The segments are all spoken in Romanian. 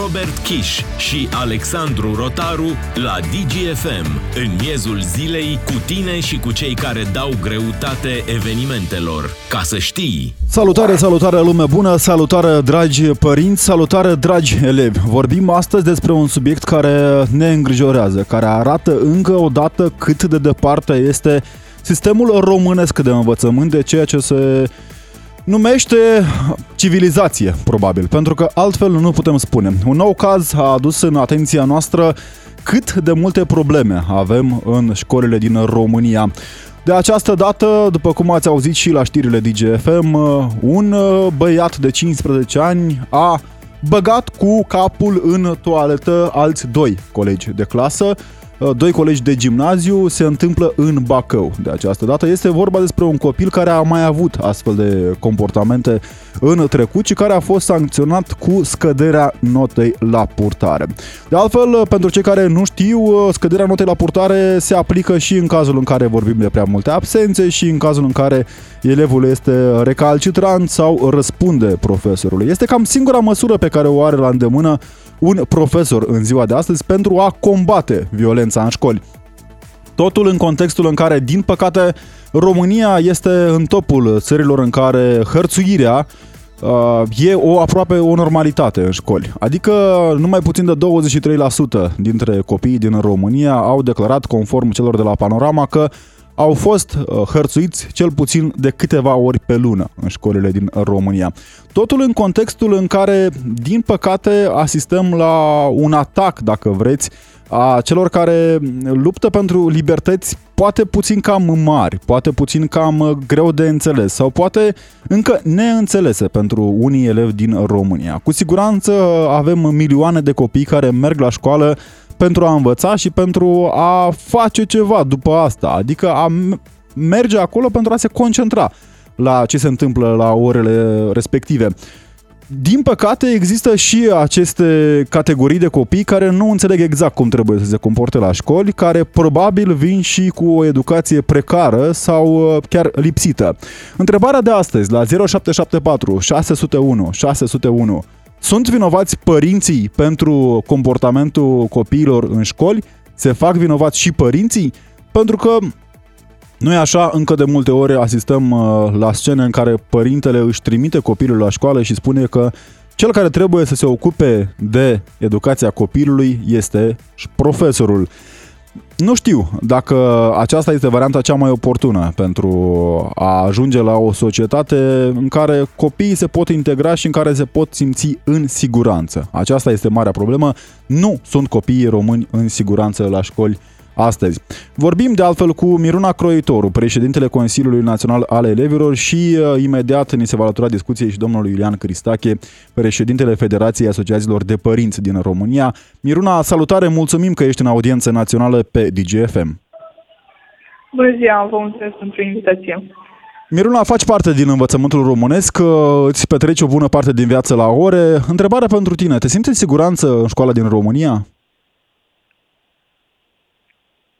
Robert Kiș și Alexandru Rotaru la DGFM, în miezul zilei, cu tine și cu cei care dau greutate evenimentelor. Ca să știi! Salutare, salutare lume bună, salutare dragi părinți, salutare dragi elevi. Vorbim astăzi despre un subiect care ne îngrijorează, care arată încă o dată cât de departe este sistemul românesc de învățământ de ceea ce se numește civilizație, probabil, pentru că altfel nu putem spune. Un nou caz a adus în atenția noastră cât de multe probleme avem în școlile din România. De această dată, după cum ați auzit și la știrile DGFM, un băiat de 15 ani a băgat cu capul în toaletă alți doi colegi de clasă, Uh, doi colegi de gimnaziu se întâmplă în Bacău. De această dată este vorba despre un copil care a mai avut astfel de comportamente în trecut și care a fost sancționat cu scăderea notei la purtare. De altfel, pentru cei care nu știu, uh, scăderea notei la purtare se aplică și în cazul în care vorbim de prea multe absențe și în cazul în care elevul este recalcitrant sau răspunde profesorului. Este cam singura măsură pe care o are la îndemână un profesor în ziua de astăzi pentru a combate violența în școli. Totul în contextul în care, din păcate, România este în topul țărilor în care hărțuirea uh, e o aproape o normalitate în școli. Adică numai puțin de 23% dintre copiii din România au declarat, conform celor de la Panorama, că au fost uh, hărțuiți cel puțin de câteva ori pe lună în școlile din România. Totul în contextul în care, din păcate, asistăm la un atac, dacă vreți, a celor care luptă pentru libertăți poate puțin cam mari, poate puțin cam greu de înțeles sau poate încă neînțelese pentru unii elevi din România. Cu siguranță avem milioane de copii care merg la școală pentru a învăța și pentru a face ceva după asta, adică a merge acolo pentru a se concentra la ce se întâmplă la orele respective. Din păcate, există și aceste categorii de copii care nu înțeleg exact cum trebuie să se comporte la școli, care probabil vin și cu o educație precară sau uh, chiar lipsită. Întrebarea de astăzi, la 0774 601 601, sunt vinovați părinții pentru comportamentul copiilor în școli? Se fac vinovați și părinții? Pentru că nu e așa, încă de multe ori asistăm uh, la scene în care părintele își trimite copilul la școală și spune că cel care trebuie să se ocupe de educația copilului este profesorul. Nu știu dacă aceasta este varianta cea mai oportună pentru a ajunge la o societate în care copiii se pot integra și în care se pot simți în siguranță. Aceasta este marea problemă. Nu sunt copiii români în siguranță la școli astăzi. Vorbim de altfel cu Miruna Croitoru, președintele Consiliului Național al Elevilor și uh, imediat ni se va alătura discuției și domnul Iulian Cristache, președintele Federației Asociațiilor de Părinți din România. Miruna, salutare, mulțumim că ești în audiență națională pe DGFM. Bună ziua, vă mulțumesc pentru invitație. Miruna, faci parte din învățământul românesc, uh, îți petreci o bună parte din viață la ore. Întrebarea pentru tine, te simți în siguranță în școala din România?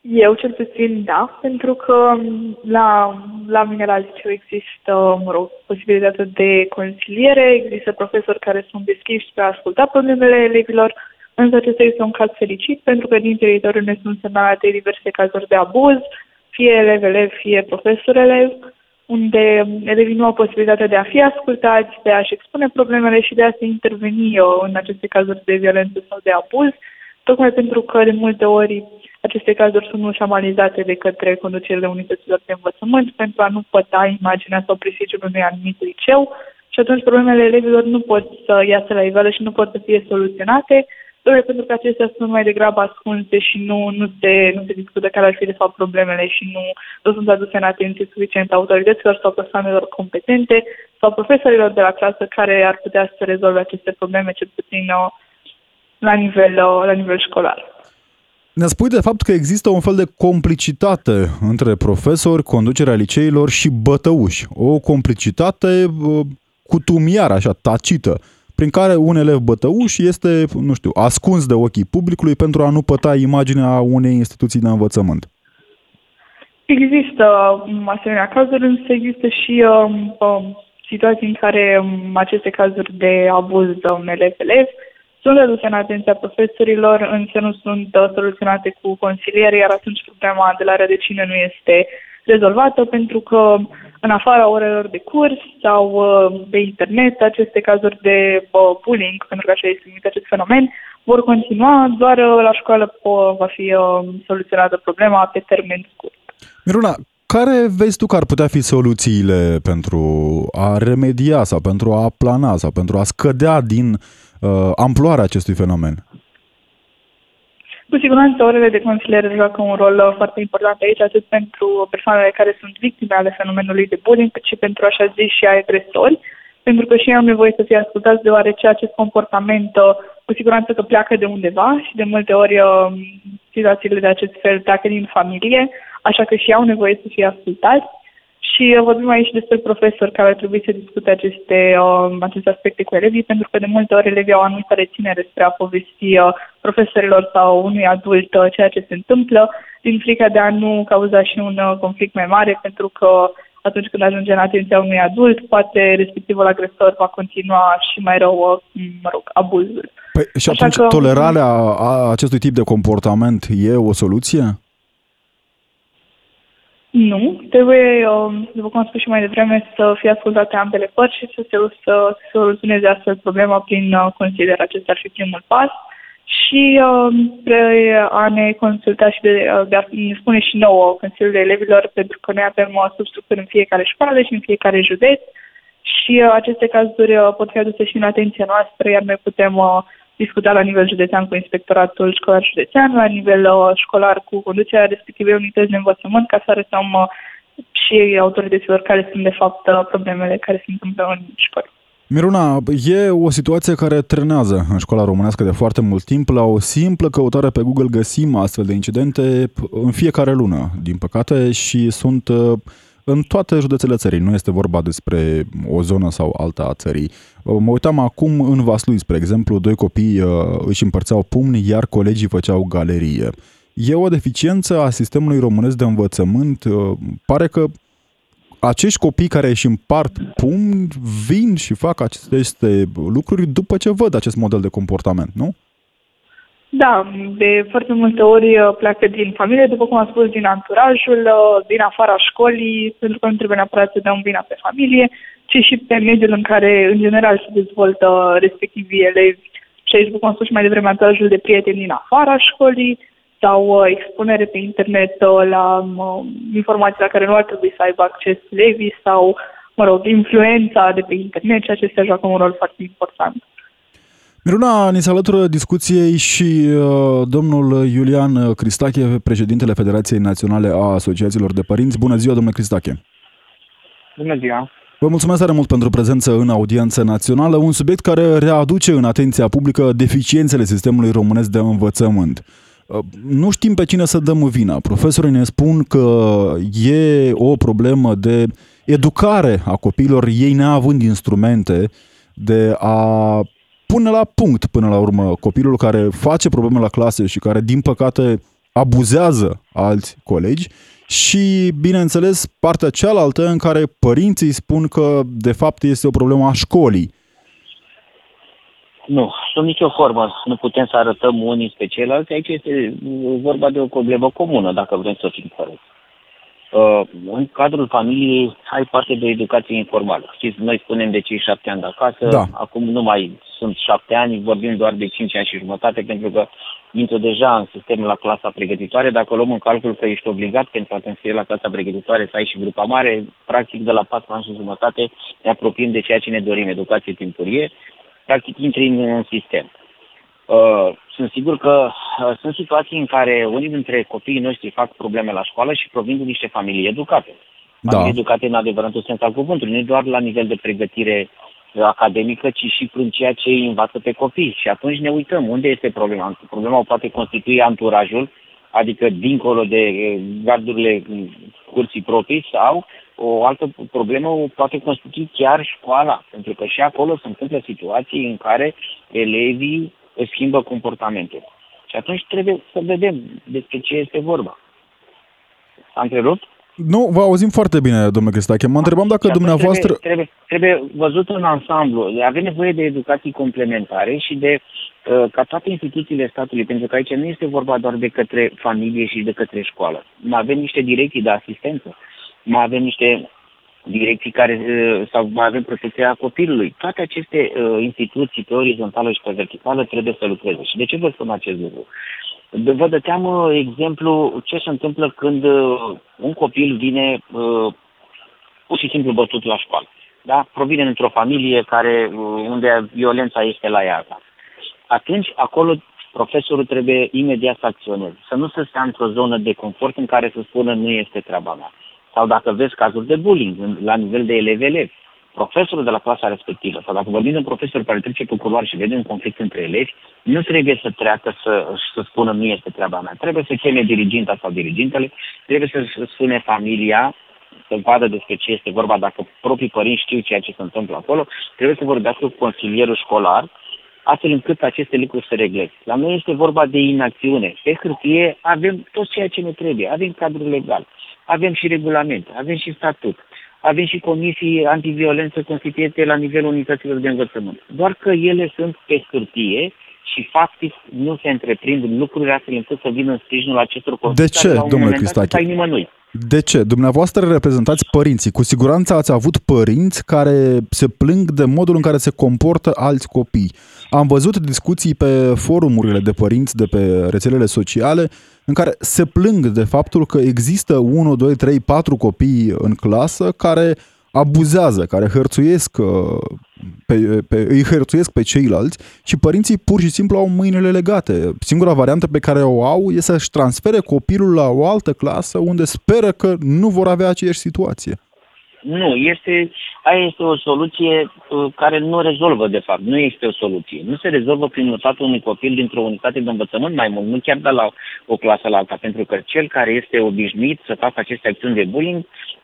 Eu cel puțin da, pentru că la, la mine la liceu există, mă rog, posibilitatea de consiliere, există profesori care sunt deschiși pe a asculta problemele elevilor, însă acesta este un caz fericit pentru că din teritoriul ne sunt semnalate diverse cazuri de abuz, fie elev-elev, fie profesor-elev, unde elevii nu au posibilitatea de a fi ascultați, de a-și expune problemele și de a se interveni uh, în aceste cazuri de violență sau de abuz, tocmai pentru că de multe ori aceste cazuri sunt ușamalizate de către conducerile unităților de învățământ pentru a nu păta imaginea sau prestigiul unui anumit liceu și atunci problemele elevilor nu pot să iasă la iveală și nu pot să fie soluționate, doar pentru că acestea sunt mai degrabă ascunse și nu, nu, se, nu se discută care ar fi de fapt problemele și nu, nu sunt aduse în atenție suficient autorităților sau persoanelor competente sau profesorilor de la clasă care ar putea să rezolve aceste probleme, cel puțin uh, la nivel, uh, la nivel școlar. Ne spui de fapt că există un fel de complicitate între profesori, conducerea liceilor și bătăuși. O complicitate uh, cutumiară, așa, tacită, prin care un elev bătăuș este, nu știu, ascuns de ochii publicului pentru a nu păta imaginea unei instituții de învățământ. Există um, asemenea cazuri, însă există și um, um, situații în care um, aceste cazuri de abuz de um, elev-elev sunt aduse în atenția profesorilor, însă nu sunt uh, soluționate cu consiliere, iar atunci problema de la rădăcină nu este rezolvată pentru că în afara orelor de curs sau uh, pe internet, aceste cazuri de uh, bullying, pentru că așa este numit acest fenomen, vor continua, doar la școală va fi soluționată problema pe termen scurt. Miruna, care vezi tu că ar putea fi soluțiile pentru a remedia sau pentru a plana sau pentru a scădea din uh, amploarea acestui fenomen? Cu siguranță, orele de consiliere joacă un rol uh, foarte important aici, atât pentru persoanele care sunt victime ale fenomenului de bullying, cât și pentru așa zis și agresori, pentru că și ei au nevoie să fie ascultați, deoarece acest comportament uh, cu siguranță că pleacă de undeva și de multe ori uh, situațiile de acest fel pleacă din familie, așa că și ei au nevoie să fie ascultați. Și vorbim aici despre profesori care ar trebui să discute aceste, uh, aceste aspecte cu elevii, pentru că de multe ori elevii au anumită reținere spre a povesti uh, profesorilor sau unui adult uh, ceea ce se întâmplă, din frica de a nu cauza și un uh, conflict mai mare, pentru că atunci când ajunge în atenția unui adult, poate respectivul agresor va continua și mai rău, uh, mă rog, abuzul. Păi, și Așa atunci că... tolerarea a acestui tip de comportament e o soluție? Nu, trebuie, um, după cum am spus și mai devreme, să fie ascultate ambele părți și să se, să se soluționeze astfel problema prin uh, consider acesta ar fi primul pas. Și uh, a ne consulta și de, uh, de a ne spune și nouă Consiliul de Elevilor, pentru că noi avem uh, substructuri în fiecare școală și în fiecare județ. Și uh, aceste cazuri uh, pot fi aduse și în atenția noastră, iar noi putem uh, discuta la nivel județean cu inspectoratul școlar județean, la nivel uh, școlar cu conducerea respectivei unități de învățământ, ca să arătăm uh, și autorităților care sunt de fapt uh, problemele care se întâmplă în școală. Miruna, e o situație care trenează în școala românească de foarte mult timp. La o simplă căutare pe Google găsim astfel de incidente în fiecare lună, din păcate, și sunt uh, în toate județele țării. Nu este vorba despre o zonă sau alta a țării. Uh, mă uitam acum în Vaslui, spre exemplu, doi copii uh, își împărțeau pumni, iar colegii făceau galerie. E o deficiență a sistemului românesc de învățământ. Pare că acești copii care își împart pumni vin și fac aceste lucruri după ce văd acest model de comportament, nu? Da, de foarte multe ori uh, pleacă din familie, după cum am spus, din anturajul, uh, din afara școlii, pentru că nu trebuie neapărat să dăm vina pe familie, ci și pe mediul în care, în general, se dezvoltă respectivii elevi. Și aici, după cum am spus și mai devreme, anturajul de prieteni din afara școlii, sau uh, expunere pe internet uh, la uh, informații la care nu ar trebui să aibă acces elevii sau, mă rog, influența de pe internet și acestea joacă un rol foarte important. Miruna, ni se alătură discuției și uh, domnul Iulian Cristache, președintele Federației Naționale a Asociațiilor de Părinți. Bună ziua, domnule Cristache! Bună ziua! Vă mulțumesc tare mult pentru prezență în audiență națională, un subiect care readuce în atenția publică deficiențele sistemului românesc de învățământ. Uh, nu știm pe cine să dăm vina. Profesorii ne spun că e o problemă de educare a copiilor, ei neavând instrumente de a pune la punct până la urmă copilul care face probleme la clase și care, din păcate, abuzează alți colegi și, bineînțeles, partea cealaltă în care părinții spun că, de fapt, este o problemă a școlii nu, sub nicio formă nu putem să arătăm unii pe ceilalți. Aici este vorba de o problemă comună, dacă vrem să fim corect. Uh, în cadrul familiei ai parte de educație informală. Știți, noi spunem de cei șapte ani de acasă, da. acum nu mai sunt șapte ani, vorbim doar de cinci ani și jumătate, pentru că intră deja în sistemul la clasa pregătitoare. Dacă luăm în calcul că ești obligat pentru a te înscrie la clasa pregătitoare să ai și grupa mare, practic de la patru ani și jumătate ne apropiem de ceea ce ne dorim, educație timpurie practic intri în, în sistem. Uh, sunt sigur că uh, sunt situații în care unii dintre copiii noștri fac probleme la școală și provin din niște familii educate. Da. Familii educate în adevăratul sens al cuvântului, nu doar la nivel de pregătire academică, ci și prin ceea ce îi învață pe copii. Și atunci ne uităm unde este problema. Problema o poate constitui anturajul, adică dincolo de eh, gardurile curții proprii sau o altă problemă o poate constitui chiar școala, pentru că și acolo se întâmplă situații în care elevii își schimbă comportamentul. Și atunci trebuie să vedem despre ce este vorba. S-a întrerupt? Nu, vă auzim foarte bine, domnule Cristache. Mă întrebam dacă dumneavoastră... Trebuie, trebuie, trebuie văzut în ansamblu. Avem nevoie de educații complementare și de uh, ca toate instituțiile statului, pentru că aici nu este vorba doar de către familie și de către școală. Mai avem niște direcții de asistență, mai avem niște direcții care, uh, sau mai avem protecția copilului. Toate aceste uh, instituții, pe orizontală și pe verticală, trebuie să lucreze. Și de ce vă spun acest lucru? Vă dăteam uh, exemplu ce se întâmplă când uh, un copil vine uh, pur și simplu bătut la școală. Da? Provine într-o familie care, unde violența este la ea. Atunci, acolo, profesorul trebuie imediat să acționeze. Să nu se stea într-o zonă de confort în care să spună nu este treaba mea. Sau dacă vezi cazuri de bullying la nivel de elevi-elevi, profesorul de la clasa respectivă, sau dacă vorbim de un profesor care trece pe culoar și vede un conflict între elevi, nu trebuie să treacă să, să spună nu este treaba mea. Trebuie să cheme diriginta sau dirigintele, trebuie să spune familia, să vadă despre ce este vorba, dacă proprii părinți știu ceea ce se întâmplă acolo, trebuie să vorbească cu consilierul școlar, astfel încât aceste lucruri să regleze. La noi este vorba de inacțiune. Pe hârtie avem tot ceea ce ne trebuie. Avem cadrul legal, avem și regulament, avem și statut avem și comisii antiviolență constituite la nivelul unităților de învățământ. Doar că ele sunt pe hârtie și faptic nu se întreprind lucruri astfel încât să vină în sprijinul acestor copii. De ce, domnule Cristache? De ce? Dumneavoastră reprezentați părinții. Cu siguranță ați avut părinți care se plâng de modul în care se comportă alți copii. Am văzut discuții pe forumurile de părinți de pe rețelele sociale în care se plâng de faptul că există 1, 2, 3, 4 copii în clasă care abuzează, care hărțuiesc uh, pe, pe, îi hărțuiesc pe ceilalți și părinții pur și simplu au mâinile legate. Singura variantă pe care o au e să-și transfere copilul la o altă clasă unde speră că nu vor avea aceeași situație. Nu, este, aia este o soluție uh, care nu rezolvă, de fapt. Nu este o soluție. Nu se rezolvă prin mutatul unui copil dintr-o unitate de învățământ mai mult, nu chiar de la o clasă la alta, pentru că cel care este obișnuit să facă aceste acțiuni de bullying, uh,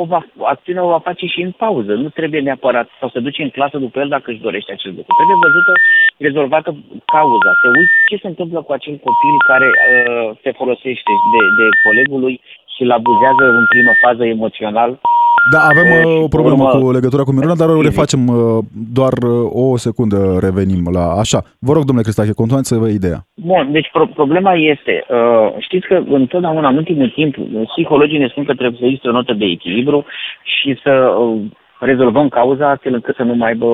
o va, acțiunea o va face și în pauză. Nu trebuie neapărat sau să duce în clasă după el dacă își dorește acest lucru. Trebuie văzută, rezolvată cauza. Se uite ce se întâmplă cu acel copil care uh, se folosește de, de colegul lui și îl abuzează în primă fază emoțional. Da, avem e, uh, o problemă urmă, cu legătura cu Miruna, dar o refacem uh, doar uh, o secundă, revenim la așa. Vă rog, domnule Cristache, continuați să vă ideea. Bun, deci pro- problema este, uh, știți că întotdeauna, în ultimul timp, psihologii ne spun că trebuie să existe o notă de echilibru și să uh, rezolvăm cauza astfel încât să nu mai aibă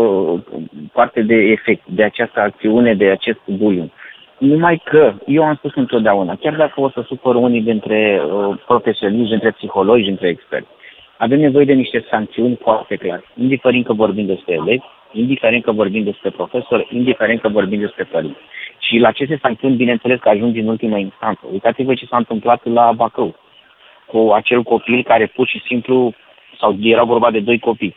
parte de efect de această acțiune, de acest bullying. Numai că, eu am spus întotdeauna, chiar dacă o să supăr unii dintre uh, profesioniști, dintre psihologi, dintre experți, avem nevoie de niște sancțiuni foarte clare, indiferent că vorbim despre elevi, indiferent că vorbim despre profesori, indiferent că vorbim despre părinți. Și la aceste sancțiuni, bineînțeles că ajung în ultima instanță. Uitați-vă ce s-a întâmplat la Bacău, cu acel copil care pur și simplu, sau era vorba de doi copii.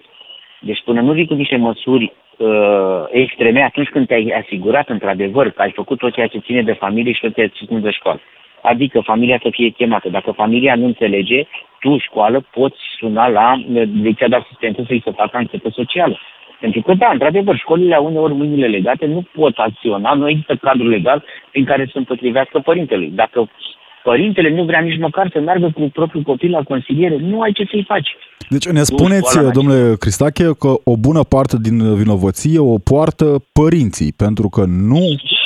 Deci până nu vii cu niște măsuri uh, extreme atunci când te-ai asigurat într-adevăr că ai făcut tot ceea ce ține de familie și tot ceea ce ține de școală. Adică familia să fie chemată. Dacă familia nu înțelege, tu, școală, poți suna la direcția de asistență să-i se facă anchetă socială. Pentru că, da, într-adevăr, școlile au uneori mâinile legate, nu pot acționa, nu există cadru legal prin care să împotrivească părintelui. Dacă părintele nu vrea nici măcar să meargă cu propriul copil la consiliere, nu ai ce să-i faci. Deci ne spuneți, domnule Cristache, că o bună parte din vinovăție o poartă părinții, pentru că nu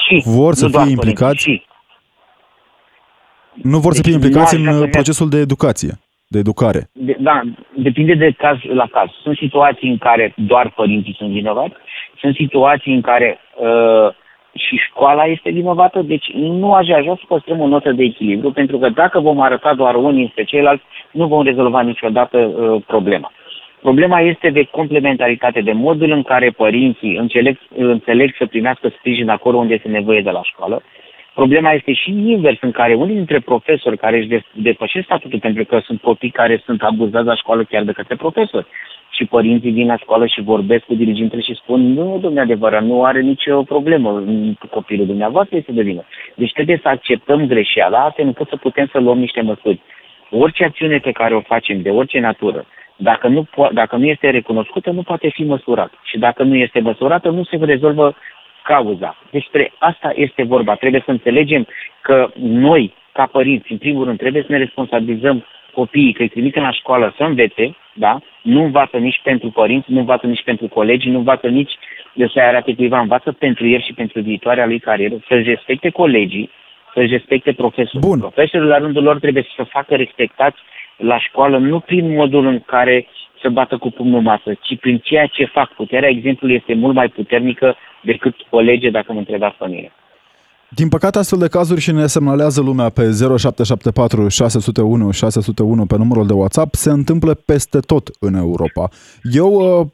și, vor să nu fie implicați și. Nu vor deci să fie implicați în procesul de educație, de educare. De, da, depinde de caz la caz. Sunt situații în care doar părinții sunt vinovați, sunt situații în care uh, și școala este vinovată, deci nu aș avea să păstrăm o notă de echilibru, pentru că dacă vom arăta doar unii spre ceilalți, nu vom rezolva niciodată uh, problema. Problema este de complementaritate, de modul în care părinții înțeleg, înțeleg să primească sprijin acolo unde este nevoie de la școală. Problema este și invers, în care unii dintre profesori care își depășesc statutul, pentru că sunt copii care sunt abuzați la școală chiar de către profesori, și părinții vin la școală și vorbesc cu dirigintele și spun nu, domnule adevărat, nu are nicio problemă, copilul dumneavoastră este de vină. Deci trebuie să acceptăm greșeala, astfel încât să putem să luăm niște măsuri. Orice acțiune pe care o facem, de orice natură, dacă nu, po- dacă nu este recunoscută, nu poate fi măsurată. Și dacă nu este măsurată, nu se rezolvă cauza. Despre asta este vorba. Trebuie să înțelegem că noi, ca părinți, în primul rând, trebuie să ne responsabilizăm copiii, că îi trimitem la școală să învețe, da? nu învață nici pentru părinți, nu învață nici pentru colegi, nu învață nici de să arate cuiva, învață pentru el și pentru viitoarea lui carieră, să-și respecte colegii, să-și respecte profesorii. Bun. Profesorii la rândul lor trebuie să facă respectați la școală, nu prin modul în care să bată cu pumnul masă, ci prin ceea ce fac. Puterea exemplului este mult mai puternică decât o lege, dacă mă întrebați pe mine. Din păcate, astfel de cazuri și ne semnalează lumea pe 0774 601 601 pe numărul de WhatsApp se întâmplă peste tot în Europa. Eu uh,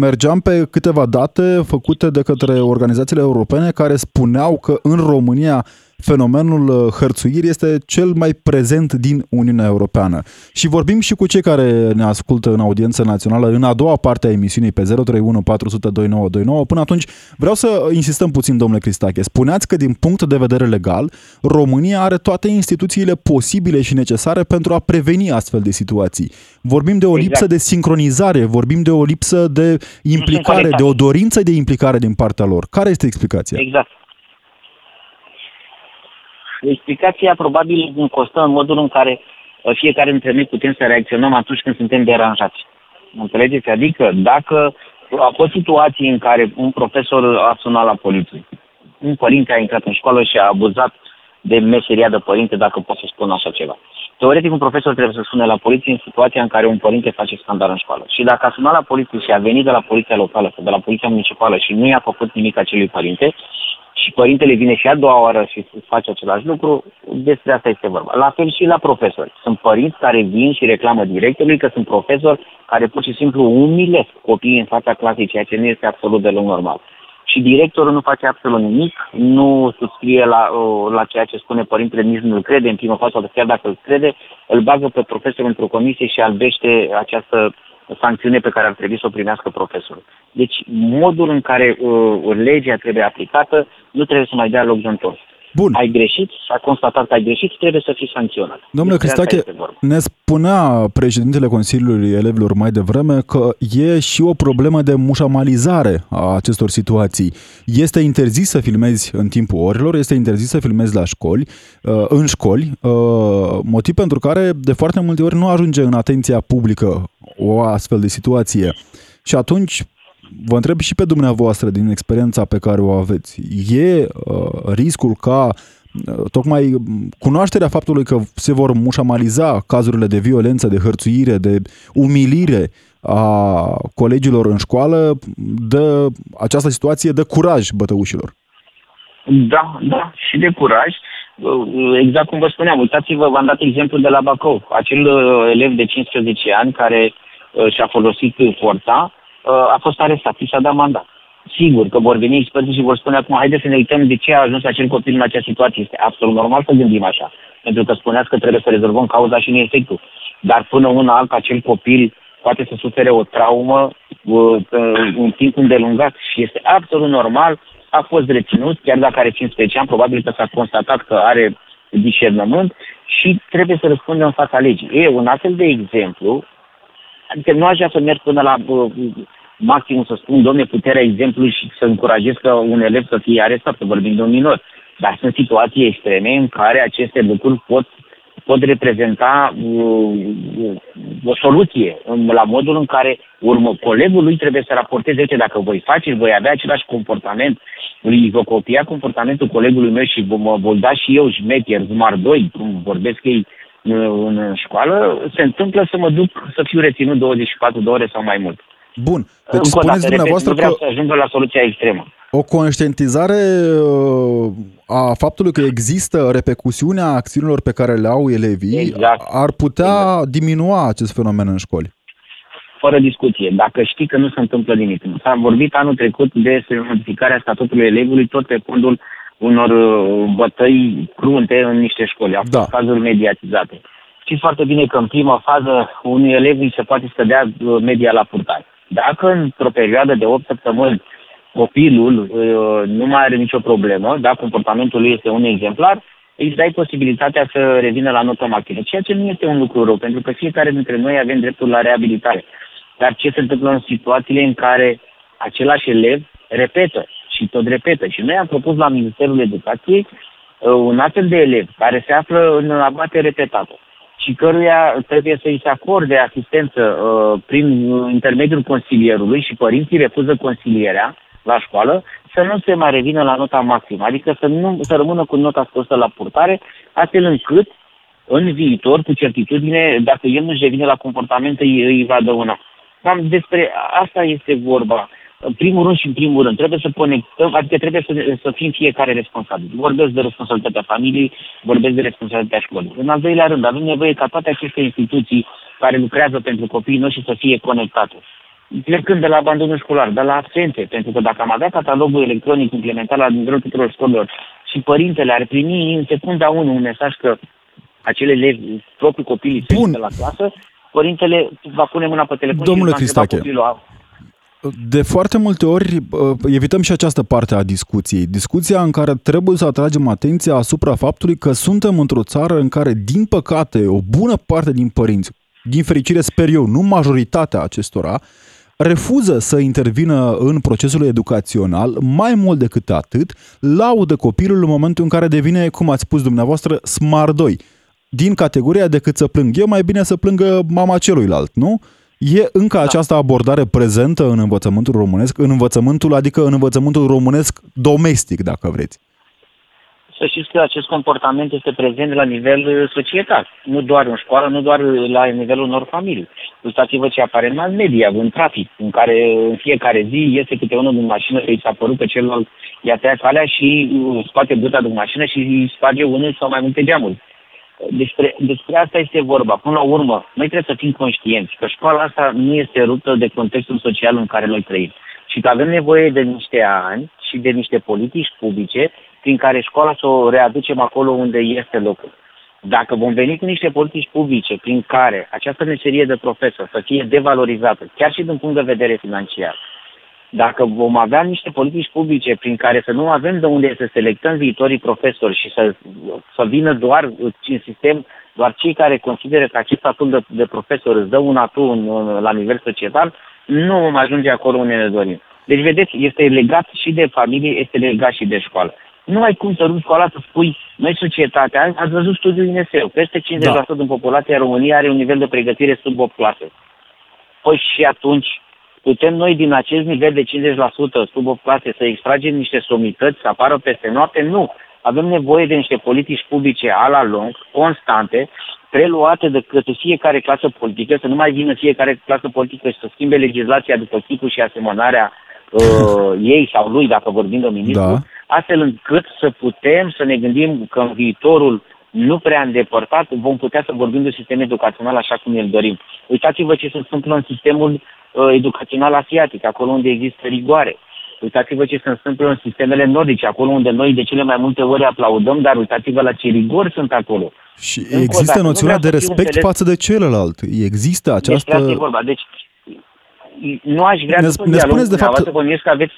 mergeam pe câteva date făcute de către organizațiile europene care spuneau că în România fenomenul uh, hărțuirii este cel mai prezent din Uniunea Europeană. Și vorbim și cu cei care ne ascultă în audiență națională în a doua parte a emisiunii pe 031 400 2929. Până atunci vreau să insistăm puțin, domnule Cristache. Spuneați că din punct de vedere legal, România are toate instituțiile posibile și necesare pentru a preveni astfel de situații. Vorbim de o exact. lipsă de sincronizare, vorbim de o lipsă de implicare, de o dorință de implicare din partea lor. Care este explicația? Exact. Explicația probabil constă în modul în care uh, fiecare dintre noi putem să reacționăm atunci când suntem deranjați. Înțelegeți? Adică dacă a fost situații în care un profesor a sunat la poliție, un părinte a intrat în școală și a abuzat de meseria de părinte, dacă pot să spun așa ceva. Teoretic, un profesor trebuie să sune la poliție în situația în care un părinte face scandal în școală. Și dacă a sunat la poliție și a venit de la poliția locală sau de la poliția municipală și nu i-a făcut nimic acelui părinte, și părintele vine și a doua oară și face același lucru, despre asta este vorba. La fel și la profesori. Sunt părinți care vin și reclamă directorului că sunt profesori care pur și simplu umilesc copiii în fața clasei, ceea ce nu este absolut deloc normal. Și directorul nu face absolut nimic, nu subscrie la, la ceea ce spune părintele, nici nu-l crede în primă fază, chiar dacă îl crede, îl bagă pe profesor într-o comisie și albește această sancțiune pe care ar trebui să o primească profesorul. Deci modul în care uh, legea trebuie aplicată nu trebuie să mai dea loc de întors. Bun. Ai greșit, s-a constatat că ai greșit, trebuie să fii sancționat. Domnule Cristache, ne spunea președintele Consiliului Elevilor mai devreme că e și o problemă de mușamalizare a acestor situații. Este interzis să filmezi în timpul orilor, este interzis să filmezi la școli, uh, în școli, uh, motiv pentru care de foarte multe ori nu ajunge în atenția publică o astfel de situație. Și atunci vă întreb și pe dumneavoastră din experiența pe care o aveți. E uh, riscul ca uh, tocmai cunoașterea faptului că se vor mușamaliza cazurile de violență, de hărțuire, de umilire a colegilor în școală, dă această situație de curaj bătăușilor. Da, da, și de curaj. Uh, exact cum vă spuneam, uitați-vă, v-am dat exemplu de la Bacău. Acel uh, elev de 15 ani care și-a folosit forța, a fost arestat și s-a dat mandat. Sigur că vor veni experții și vor spune acum, haideți să ne uităm de ce a ajuns acel copil în acea situație. Este absolut normal să gândim așa. Pentru că spuneați că trebuie să rezolvăm cauza și nu efectul. Dar până una alta, acel copil poate să sufere o traumă uh, un timp îndelungat și este absolut normal. A fost reținut, chiar dacă are 15 ani, probabil că s-a constatat că are discernământ și trebuie să răspundă în fața legii. E un astfel de exemplu, adică nu aș vrea să merg până la uh, maxim să spun, domne, puterea exemplului și să încurajez că un elev să fie arestat, să vorbim de un minor. Dar sunt situații extreme în care aceste lucruri pot, pot reprezenta uh, o soluție la modul în care urmă, colegul lui trebuie să raporteze, uite, dacă voi face, voi avea același comportament, îi vă copia comportamentul colegului meu și mă voi da și eu șmecher, zmar 2, cum vorbesc ei uh, în școală, se întâmplă să mă duc să fiu reținut 24 de ore sau mai mult. Bun. Deci Încă spuneți dată, dumneavoastră repet, nu vreau că să ajungă la soluția extremă. O conștientizare uh, a faptului că există repercusiunea acțiunilor pe care le au elevii exact. ar putea exact. diminua acest fenomen în școli. Fără discuție. Dacă știi că nu se întâmplă nimic. S-a vorbit anul trecut de modificarea statutului elevului tot pe fondul unor uh, bătăi crunte în niște școli. Au da. fost cazuri mediatizate. Știți foarte bine că în prima fază unui elev îi se poate scădea uh, media la purtare. Dacă într-o perioadă de 8 săptămâni copilul uh, nu mai are nicio problemă, dacă comportamentul lui este un exemplar, îi dai posibilitatea să revină la notă maximă, ceea ce nu este un lucru rău, pentru că fiecare dintre noi avem dreptul la reabilitare. Dar ce se întâmplă în situațiile în care același elev repetă și tot repetă? Și noi am propus la Ministerul Educației uh, un astfel de elev care se află în abate repetată și căruia trebuie să îi se acorde asistență uh, prin intermediul consilierului și părinții refuză consilierea la școală, să nu se mai revină la nota maximă, adică să, nu, să rămână cu nota scosă la purtare, astfel încât în viitor, cu certitudine, dacă el nu-și revine la comportament, îi, îi va dăuna. Cam despre asta este vorba. În primul rând și în primul rând, trebuie să conectăm, adică trebuie să, să fim fiecare responsabil. Vorbesc de responsabilitatea familiei, vorbesc de responsabilitatea școlii. În al doilea rând, avem nevoie ca toate aceste instituții care lucrează pentru copiii noștri să fie conectate. Plecând de la abandonul școlar, de la absențe, pentru că dacă am avea catalogul electronic implementat la nivelul tuturor școlilor și părintele ar primi în secunda 1 un mesaj că acele elevi, proprii copii Bun. la clasă, părintele va pune mâna pe telefon Domnule și Cristache, copilul de foarte multe ori evităm și această parte a discuției. Discuția în care trebuie să atragem atenția asupra faptului că suntem într-o țară în care, din păcate, o bună parte din părinți, din fericire sper eu, nu majoritatea acestora, refuză să intervină în procesul educațional, mai mult decât atât, laudă copilul în momentul în care devine, cum ați spus dumneavoastră, smart 2 din categoria decât să plâng eu, mai bine să plângă mama celuilalt, nu? E încă da. această abordare prezentă în învățământul românesc, în învățământul, adică în învățământul românesc domestic, dacă vreți. Să știți că acest comportament este prezent la nivel societal, nu doar în școală, nu doar la nivelul unor familii. Uitați-vă ce apare în mass media, în trafic, în care în fiecare zi iese câte unul din mașină că i s-a părut că celălalt i-a tăiat calea și scoate buta din mașină și îi sparge unul sau mai multe geamuri. Despre, despre asta este vorba. Până la urmă, noi trebuie să fim conștienți că școala asta nu este ruptă de contextul social în care noi trăim și că avem nevoie de niște ani și de niște politici publice prin care școala să o readucem acolo unde este locul. Dacă vom veni cu niște politici publice prin care această meserie de profesor să fie devalorizată, chiar și din punct de vedere financiar, dacă vom avea niște politici publice prin care să nu avem de unde să selectăm viitorii profesori și să, să vină doar în sistem, doar cei care consideră că acest statut de, de profesor îți dă un atu în, în, la nivel societal, nu vom ajunge acolo unde ne dorim. Deci, vedeți, este legat și de familie, este legat și de școală. Nu ai cum să rupi școala să spui, noi societatea, ați văzut studiul INSEU, peste 50% da. din populația României are un nivel de pregătire sub 8 clase. Păi și atunci, Putem noi din acest nivel de 50% sub o clase să extragem niște somități să apară peste noapte? Nu. Avem nevoie de niște politici publice a la lung, constante, preluate de către fiecare clasă politică, să nu mai vină fiecare clasă politică și să schimbe legislația după chipul și asemănarea uh, ei sau lui, dacă vorbim de ministru, da. astfel încât să putem să ne gândim că în viitorul nu prea îndepărtat vom putea să vorbim de sistem educațional așa cum îl dorim. Uitați-vă ce se întâmplă în sistemul uh, educațional asiatic, acolo unde există rigoare. Uitați-vă ce se întâmplă în sistemele nordice, acolo unde noi de cele mai multe ori aplaudăm, dar uitați-vă la ce rigori sunt acolo. Și Încă există noțiunea de respect înțeles... față de celălalt. Există această... Deci, vorba. Deci, nu aș vrea ne, ne spuneți de fapt... să că aveți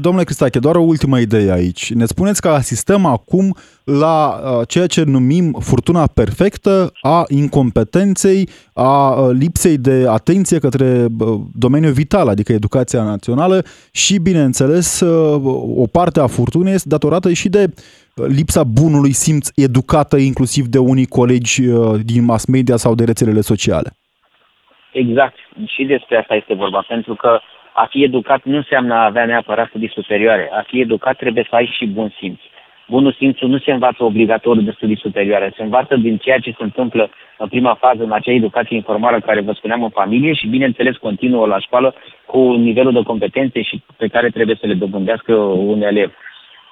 Domnule Cristache, doar o ultimă idee aici. Ne spuneți că asistăm acum la uh, ceea ce numim furtuna perfectă a incompetenței, a uh, lipsei de atenție către uh, domeniul vital, adică educația națională și, bineînțeles, o parte a furtunei este datorată și de lipsa bunului simț educată inclusiv de unii colegi din mass media sau de rețelele sociale. Exact. Și despre asta este vorba, pentru că a fi educat nu înseamnă a avea neapărat studii superioare. A fi educat trebuie să ai și bun simț. Bunul simț nu se învață obligatoriu de studii superioare, se învață din ceea ce se întâmplă în prima fază, în acea educație informală care vă spuneam în familie și, bineînțeles, continuă la școală cu nivelul de competențe și pe care trebuie să le dobândească un elev.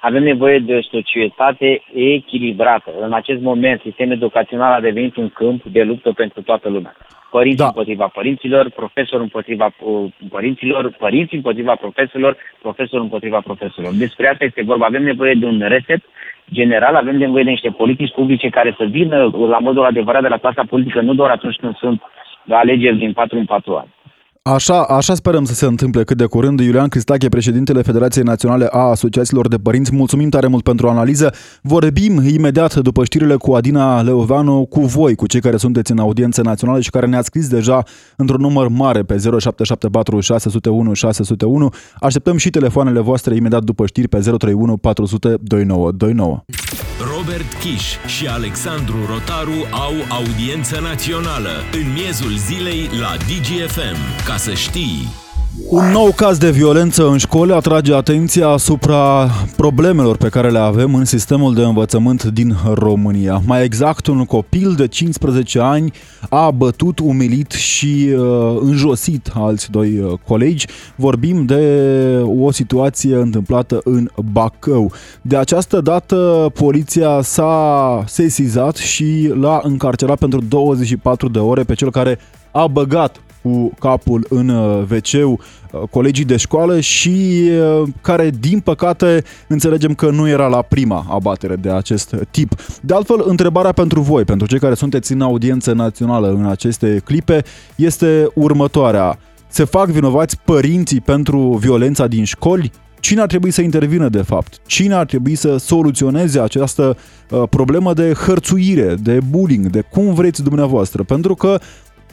Avem nevoie de o societate echilibrată. În acest moment, sistemul educațional a devenit un câmp de luptă pentru toată lumea părinți da. împotriva părinților, profesori împotriva uh, părinților, părinți împotriva profesorilor, profesori împotriva profesorilor. Despre asta este vorba. Avem nevoie de un reset general, avem nevoie de niște politici publice care să vină la modul adevărat de la clasa politică, nu doar atunci când sunt alegeri din 4 în 4 ani. Așa, așa sperăm să se întâmple cât de curând. Iulian Cristache, președintele Federației Naționale a Asociațiilor de Părinți, mulțumim tare mult pentru analiză. Vorbim imediat după știrile cu Adina Leoveanu, cu voi, cu cei care sunteți în audiență națională și care ne-ați scris deja într-un număr mare pe 0774 601 601. Așteptăm și telefoanele voastre imediat după știri pe 031 400 2929. Robert Kiș și Alexandru Rotaru au audiență națională în miezul zilei la DGFM. Ca să știi... Un nou caz de violență în școli atrage atenția asupra problemelor pe care le avem în sistemul de învățământ din România. Mai exact, un copil de 15 ani a bătut, umilit și uh, înjosit alți doi uh, colegi. Vorbim de o situație întâmplată în Bacău. De această dată, poliția s-a sesizat și l-a încarcerat pentru 24 de ore pe cel care a băgat cu capul în wc uh, colegii de școală și uh, care, din păcate, înțelegem că nu era la prima abatere de acest tip. De altfel, întrebarea pentru voi, pentru cei care sunteți în audiență națională în aceste clipe, este următoarea. Se fac vinovați părinții pentru violența din școli? Cine ar trebui să intervină de fapt? Cine ar trebui să soluționeze această uh, problemă de hărțuire, de bullying, de cum vreți dumneavoastră? Pentru că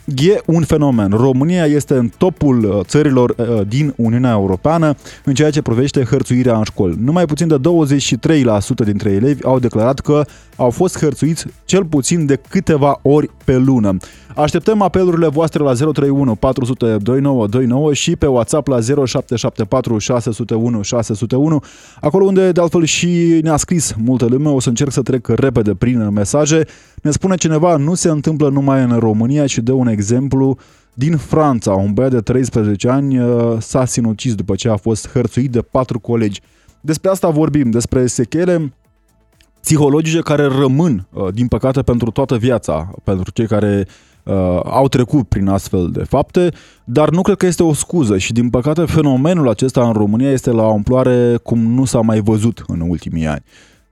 e un fenomen. România este în topul uh, țărilor uh, din Uniunea Europeană în ceea ce privește hărțuirea în școli. Numai puțin de 23% dintre elevi au declarat că au fost hărțuiți cel puțin de câteva ori pe lună. Așteptăm apelurile voastre la 031 400 2929 și pe WhatsApp la 0774 601 601, acolo unde de altfel și ne-a scris multă lume, o să încerc să trec repede prin mesaje. Ne spune cineva, nu se întâmplă numai în România, ci de un exemplu din Franța. Un băiat de 13 ani uh, s-a sinucis după ce a fost hărțuit de patru colegi. Despre asta vorbim, despre sechele psihologice care rămân, uh, din păcate, pentru toată viața, pentru cei care uh, au trecut prin astfel de fapte, dar nu cred că este o scuză și, din păcate, fenomenul acesta în România este la o amploare cum nu s-a mai văzut în ultimii ani.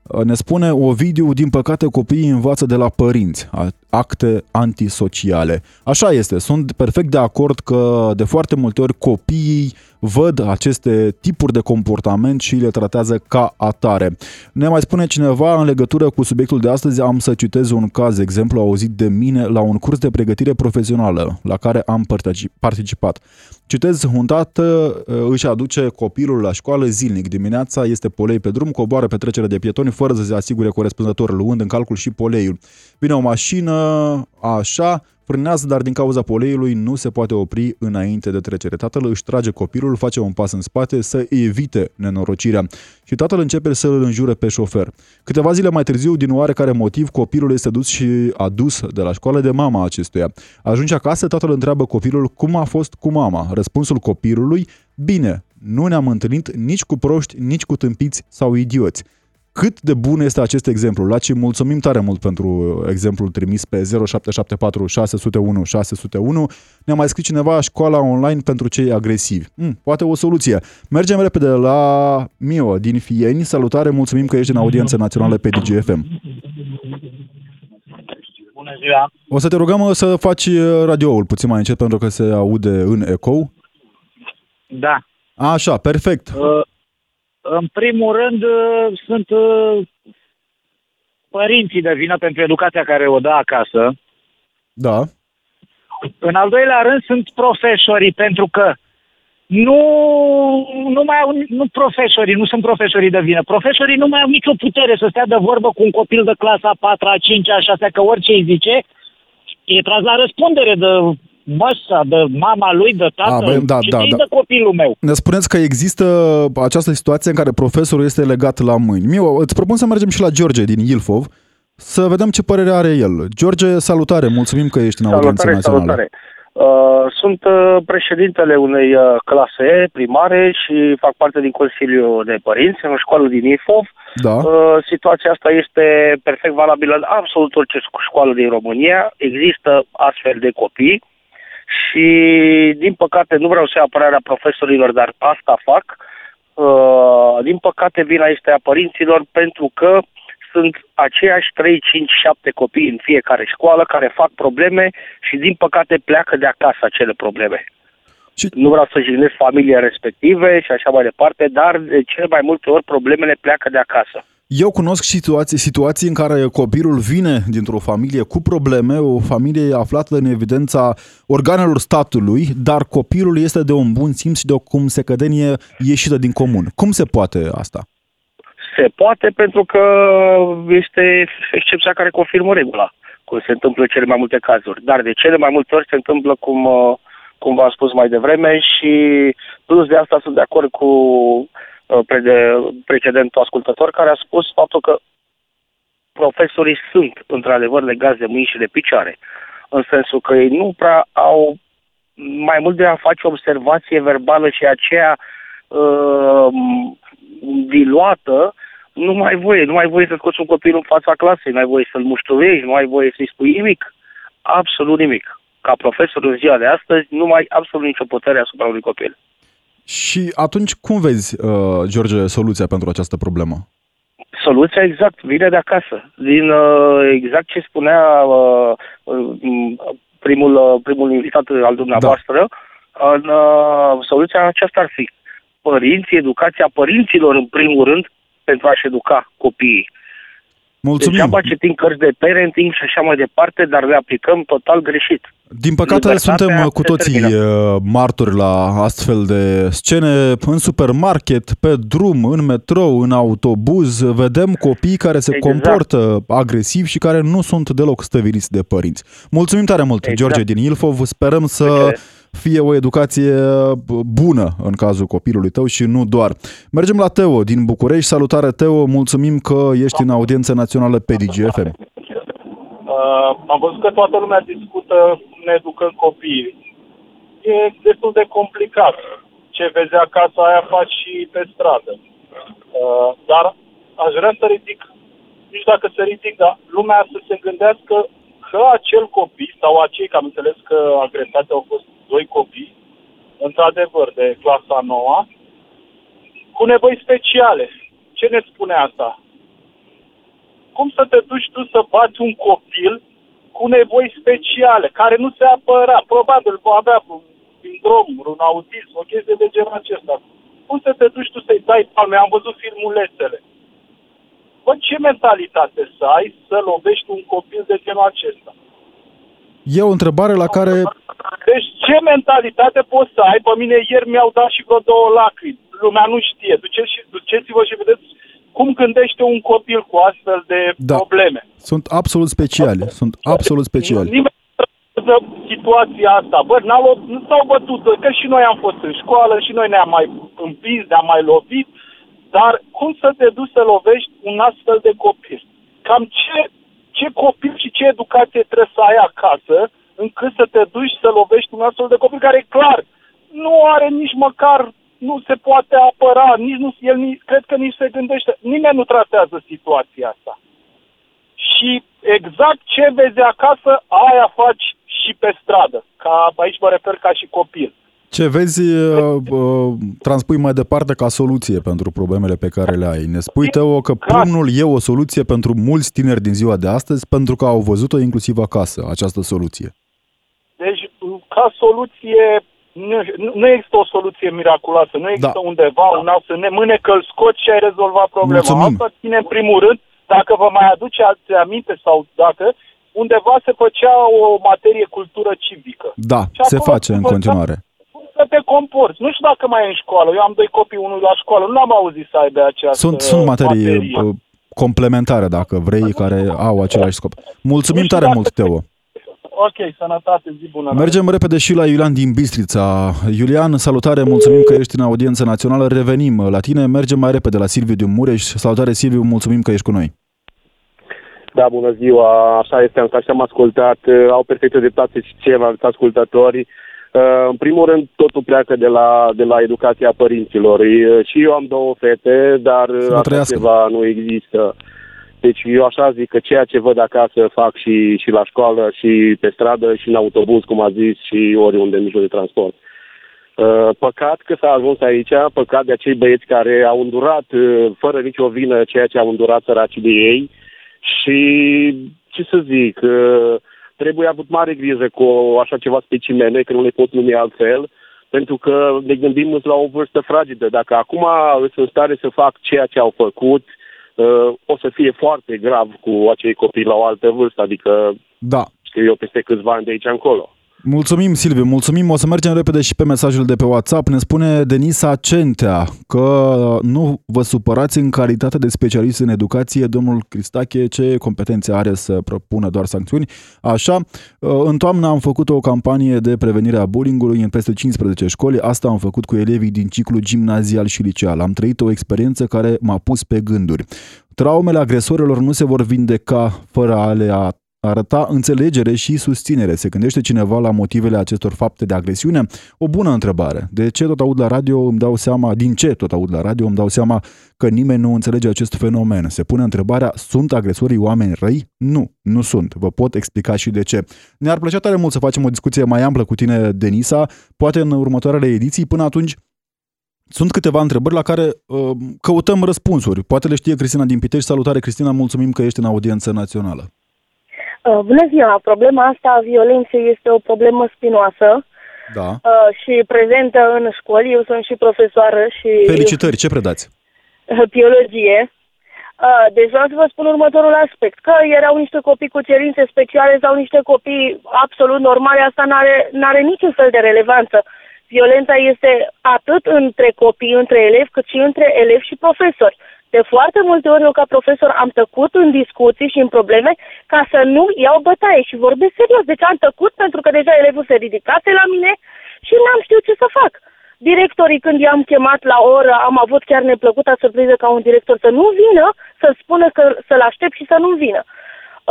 Uh, ne spune Ovidiu, din păcate copiii învață de la părinți acte antisociale. Așa este, sunt perfect de acord că de foarte multe ori copiii văd aceste tipuri de comportament și le tratează ca atare. Ne mai spune cineva în legătură cu subiectul de astăzi, am să citez un caz, exemplu auzit de mine la un curs de pregătire profesională la care am participat. Citez, un tată uh, își aduce copilul la școală zilnic. Dimineața este polei pe drum, coboară pe trecere de pietoni fără să se asigure corespunzător, luând în calcul și poleiul. Vine o mașină, așa, frânează, dar din cauza poleiului nu se poate opri înainte de trecere. Tatăl își trage copilul, face un pas în spate să evite nenorocirea și tatăl începe să îl înjure pe șofer. Câteva zile mai târziu, din oarecare motiv, copilul este dus și adus de la școală de mama acestuia. Ajunge acasă, tatăl întreabă copilul cum a fost cu mama. Răspunsul copilului, bine, nu ne-am întâlnit nici cu proști, nici cu tâmpiți sau idioți. Cât de bun este acest exemplu? La ce mulțumim tare mult pentru exemplul trimis pe 0774 601 601. Ne-a mai scris cineva școala online pentru cei agresivi. Mm, poate o soluție. Mergem repede la Mio din Fieni. Salutare, mulțumim că ești în audiență națională pe DGFM. Bună ziua! O să te rugăm să faci radioul puțin mai încet pentru că se aude în ecou. Da. Așa, perfect. Uh, în primul rând, uh, sunt uh, părinții de vină pentru educația care o dă acasă. Da. În al doilea rând sunt profesorii, pentru că nu, nu mai au, nu profesorii, nu sunt profesorii de vină. Profesorii nu mai au nicio putere să stea de vorbă cu un copil de clasa 4, a 5, a 6, că orice îi zice, e tras la răspundere de măsa, de mama lui, de tată, A, bă, da, și da, da. de copilul meu. Ne spuneți că există această situație în care profesorul este legat la mâini. Miu, îți propun să mergem și la George din Ilfov, să vedem ce părere are el. George, salutare, mulțumim că ești în audiență națională. Salutare. Uh, sunt uh, președintele unei uh, clase primare și fac parte din Consiliul de Părinți în școală din Ilfov. Da. Situația asta este perfect valabilă în absolut orice școală din România. Există astfel de copii și, din păcate, nu vreau să iau apărarea profesorilor, dar asta fac. Uh, din păcate, vina este a părinților pentru că sunt aceiași 3, 5, 7 copii în fiecare școală care fac probleme și, din păcate, pleacă de acasă acele probleme. Și... Nu vreau să jignesc familiile respective și așa mai departe, dar de cele mai multe ori problemele pleacă de acasă. Eu cunosc situații, situații în care copilul vine dintr-o familie cu probleme, o familie aflată în evidența organelor statului, dar copilul este de un bun simț și de o cum se cădenie ieșită din comun. Cum se poate asta? Se poate pentru că este excepția care confirmă regula, cum se întâmplă în cele mai multe cazuri. Dar de cele mai multe ori se întâmplă cum, uh, cum v-am spus mai devreme și plus de asta sunt de acord cu uh, precedentul ascultător care a spus faptul că profesorii sunt într-adevăr legați de mâini și de picioare, în sensul că ei nu prea au mai mult de a face observație verbală și aceea uh, diluată, nu mai voie, nu mai voie să scoți un copil în fața clasei, nu ai voie să-l mușturești, nu ai voie să-i spui nimic. Absolut nimic. Ca profesor în ziua de astăzi, nu mai absolut nicio putere asupra unui copil. Și atunci cum vezi, uh, George, soluția pentru această problemă? Soluția exact vine de acasă. Din uh, exact ce spunea uh, uh, primul, uh, primul invitat al dumneavoastră, da. în, uh, soluția aceasta ar fi părinții, educația părinților în primul rând, pentru a-și educa copiii. Mulțumim. Degeaba citim cărți de parenting și așa mai departe, dar le aplicăm total greșit. Din păcate Libertatea suntem cu toții termină. Uh, martori la astfel de scene. În supermarket, pe drum, în metrou, în autobuz, vedem copii care se exact. comportă agresiv și care nu sunt deloc stăviliți de părinți. Mulțumim tare mult, exact. George din Ilfov. Sperăm să... Okay fie o educație bună în cazul copilului tău și nu doar. Mergem la Teo din București. Salutare Teo, mulțumim că ești în audiență națională pe DGFM. Uh, am văzut că toată lumea discută cum ne educăm copiii. E destul de complicat. Ce vezi acasă, aia faci și pe stradă. Uh, dar aș vrea să ridic, nu știu dacă să ridic, dar lumea să se gândească că acel copil sau acei, că am înțeles că agresați au fost doi copii, într-adevăr, de clasa noua, cu nevoi speciale. Ce ne spune asta? Cum să te duci tu să bați un copil cu nevoi speciale, care nu se apăra, probabil va avea un sindrom, un autism, o chestie de genul acesta. Cum să te duci tu să-i dai palme? Am văzut filmulețele. Bă, ce mentalitate să ai să lovești un copil de genul acesta? E o întrebare la care... Deci ce mentalitate poți să ai? Pe mine ieri mi-au dat și vreo două lacrimi. Lumea nu știe. Duceți, duceți-vă și vedeți cum gândește un copil cu astfel de da. probleme. Sunt absolut speciale. Sunt absolut speciale. Nimeni situația asta. Bă, n-au, nu s-au bătut, că și noi am fost în școală, și noi ne-am mai împins, ne-am mai lovit, dar cum să te duci să lovești un astfel de copil? Cam ce ce copil și ce educație trebuie să ai acasă încât să te duci să lovești un astfel de copil care, clar, nu are nici măcar, nu se poate apăra, nici nu, el nici, cred că nici se gândește, nimeni nu tratează situația asta. Și exact ce vezi acasă, aia faci și pe stradă. Ca aici mă refer ca și copil. Ce vezi, uh, uh, transpui mai departe ca soluție pentru problemele pe care le ai. Ne spui, Teo, că prunul e o soluție pentru mulți tineri din ziua de astăzi pentru că au văzut-o inclusiv acasă, această soluție. Deci, ca soluție, nu, nu există o soluție miraculoasă, nu există da. undeva un alt să ne mâne că îl scoți și ai rezolvat problema. Mulțumim. Asta ține în primul rând, dacă vă mai aduce alte aminte sau dacă, undeva se făcea o materie cultură civică. Da, se face în continuare să te comporți. Nu știu dacă mai e în școală. Eu am doi copii, unul la școală. Nu am auzit să aibă această Sunt, sunt materii materie. Uh, complementare, dacă vrei, care au același scop. Mulțumim tare mult, Teo. Ok, sănătate, zi bună. Mergem repede și la Iulian din Bistrița. Iulian, salutare, mulțumim că ești în audiență națională. Revenim la tine, mergem mai repede la Silviu din Mureș. Salutare, Silviu, mulțumim că ești cu noi. Da, bună ziua, așa este, așa am ascultat, au perfectă dreptate și ceilalți ascultători. Uh, în primul rând, totul pleacă de la, de la educația părinților. Și eu am două fete, dar așa ceva nu există. Deci eu așa zic că ceea ce văd acasă fac și, și la școală, și pe stradă, și în autobuz, cum a zis, și oriunde în mijloc de transport. Uh, păcat că s-a ajuns aici, păcat de acei băieți care au îndurat uh, fără nicio vină ceea ce au îndurat săracii de ei și ce să zic, trebuie avut mare grijă cu așa ceva specimene, că nu le pot numi altfel, pentru că ne gândim la o vârstă fragedă. Dacă acum sunt în stare să fac ceea ce au făcut, uh, o să fie foarte grav cu acei copii la o altă vârstă, adică da. știu eu peste câțiva ani de aici încolo. Mulțumim, Silviu, mulțumim. O să mergem repede și pe mesajul de pe WhatsApp. Ne spune Denisa Centea că nu vă supărați în calitate de specialist în educație. Domnul Cristache, ce competențe are să propună doar sancțiuni? Așa, în toamnă am făcut o campanie de prevenire a bullyingului în peste 15 școli. Asta am făcut cu elevii din ciclu gimnazial și liceal. Am trăit o experiență care m-a pus pe gânduri. Traumele agresorilor nu se vor vindeca fără a le arăta înțelegere și susținere. Se gândește cineva la motivele acestor fapte de agresiune? O bună întrebare. De ce tot aud la radio îmi dau seama, din ce tot aud la radio îmi dau seama că nimeni nu înțelege acest fenomen. Se pune întrebarea, sunt agresorii oameni răi? Nu, nu sunt. Vă pot explica și de ce. Ne-ar plăcea tare mult să facem o discuție mai amplă cu tine, Denisa, poate în următoarele ediții. Până atunci, sunt câteva întrebări la care uh, căutăm răspunsuri. Poate le știe Cristina din Pitești. Salutare, Cristina, mulțumim că ești în audiență națională. Uh, bună ziua! Problema asta a violenței este o problemă spinoasă da. uh, și prezentă în școli. Eu sunt și profesoară și... Felicitări! Ce predați? Biologie. Uh, deci vreau să vă spun următorul aspect. Că erau niște copii cu cerințe speciale sau niște copii absolut normale, asta n-are, n-are niciun fel de relevanță. Violența este atât între copii, între elevi, cât și între elevi și profesori. De foarte multe ori eu ca profesor am tăcut în discuții și în probleme ca să nu iau bătaie și vorbesc serios. Deci am tăcut pentru că deja elevul se ridicase la mine și n-am știut ce să fac. Directorii, când i-am chemat la oră, am avut chiar neplăcuta surpriză ca un director să nu vină, să spună că să-l aștept și să nu vină.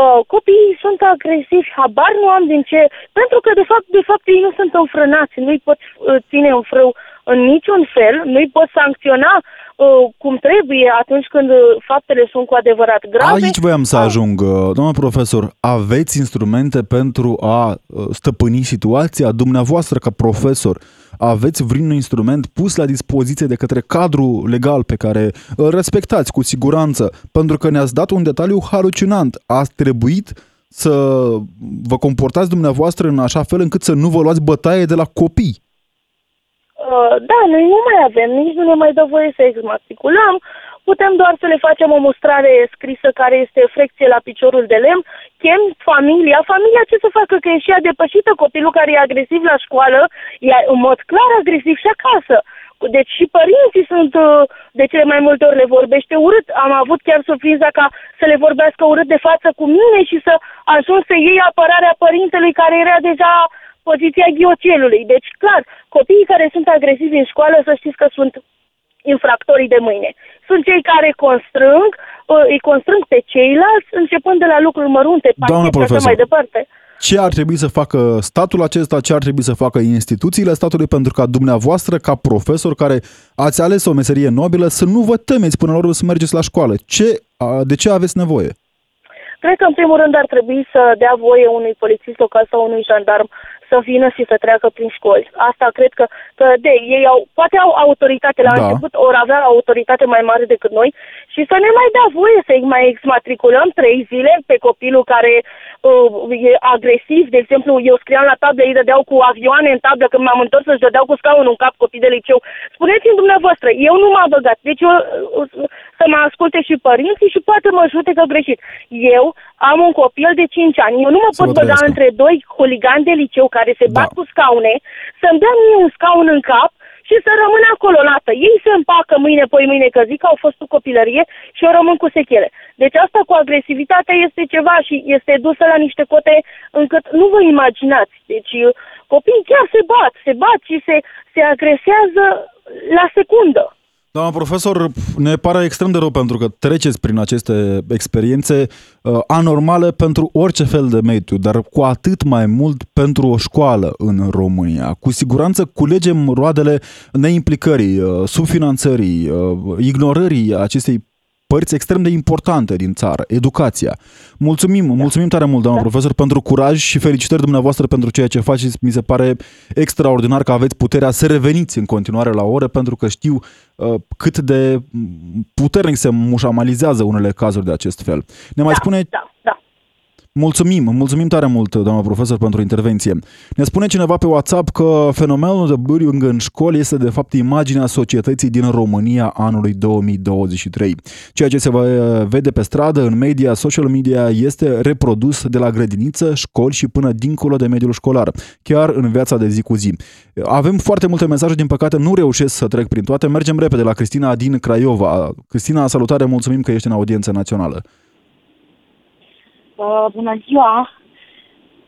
Uh, copiii sunt agresivi, habar nu am din ce, pentru că de fapt, de fapt ei nu sunt înfrânați, nu-i pot uh, ține în frâu în niciun fel, nu-i pot sancționa uh, cum trebuie atunci când uh, faptele sunt cu adevărat grave. Aici voiam să ajung, uh, domnul profesor. Aveți instrumente pentru a uh, stăpâni situația dumneavoastră ca profesor? Aveți vreun instrument pus la dispoziție de către cadrul legal pe care îl respectați cu siguranță? Pentru că ne-ați dat un detaliu halucinant. A trebuit să vă comportați dumneavoastră în așa fel încât să nu vă luați bătaie de la copii. Uh, da, noi nu mai avem, nici nu ne mai dă voie să exmatriculăm, putem doar să le facem o mustrare scrisă care este frecție la piciorul de lemn, chem familia, familia ce să facă, că e și a depășită copilul care e agresiv la școală, e în mod clar agresiv și acasă. Deci și părinții sunt, uh, de cele mai multe ori le vorbește urât. Am avut chiar surpriza ca să le vorbească urât de față cu mine și să ajung să iei apărarea părintelui care era deja poziția ghiocelului. Deci, clar, copiii care sunt agresivi în școală, să știți că sunt infractorii de mâine. Sunt cei care constrâng, uh, îi constrâng pe ceilalți, începând de la lucruri mărunte, pachete și mai departe. Ce ar trebui să facă statul acesta, ce ar trebui să facă instituțiile statului pentru ca dumneavoastră, ca profesor care ați ales o meserie nobilă, să nu vă temeți până la urmă să mergeți la școală? Ce, de ce aveți nevoie? Cred că, în primul rând, ar trebui să dea voie unui polițist local sau unui jandarm să vină și să treacă prin școli. Asta cred că, că de ei au, poate au autoritate la da. început, ori avea autoritate mai mare decât noi și să ne mai dea voie să-i mai exmatriculăm trei zile pe copilul care uh, e agresiv. De exemplu, eu scriam la tablă, ei dădeau cu avioane în tablă, când m-am întors să-și dădeau cu scaunul în cap copii de liceu. Spuneți-mi dumneavoastră, eu nu m-am băgat, deci eu, uh, să mă asculte și părinții și poate mă judecă greșit. Eu am un copil de 5 ani, eu nu mă pot băga între doi huligani de liceu care care se bat da. cu scaune, să-mi dea mie un scaun în cap și să rămână acolo lată. Ei se împacă mâine, poi mâine, că zic că au fost cu copilărie și eu rămân cu sechele. Deci asta cu agresivitatea este ceva și este dusă la niște cote încât nu vă imaginați. Deci copiii chiar se bat, se bat și se, se agresează la secundă. Doamna profesor, ne pare extrem de rău pentru că treceți prin aceste experiențe uh, anormale pentru orice fel de mediu, dar cu atât mai mult pentru o școală în România. Cu siguranță culegem roadele neimplicării, uh, subfinanțării, uh, ignorării acestei părți extrem de importante din țară, educația. Mulțumim, da. mulțumim tare mult, doamnă da. profesor, pentru curaj și felicitări dumneavoastră pentru ceea ce faceți. Mi se pare extraordinar că aveți puterea să reveniți în continuare la ore, pentru că știu uh, cât de puternic se mușamalizează unele cazuri de acest fel. Ne mai da, spune da, da. Mulțumim, mulțumim tare mult, doamna profesor, pentru intervenție. Ne spune cineva pe WhatsApp că fenomenul de bullying în școli este de fapt imaginea societății din România anului 2023. Ceea ce se vede pe stradă, în media, social media, este reprodus de la grădiniță, școli și până dincolo de mediul școlar, chiar în viața de zi cu zi. Avem foarte multe mesaje, din păcate nu reușesc să trec prin toate. Mergem repede la Cristina din Craiova. Cristina, salutare, mulțumim că ești în audiență națională. Uh, bună ziua!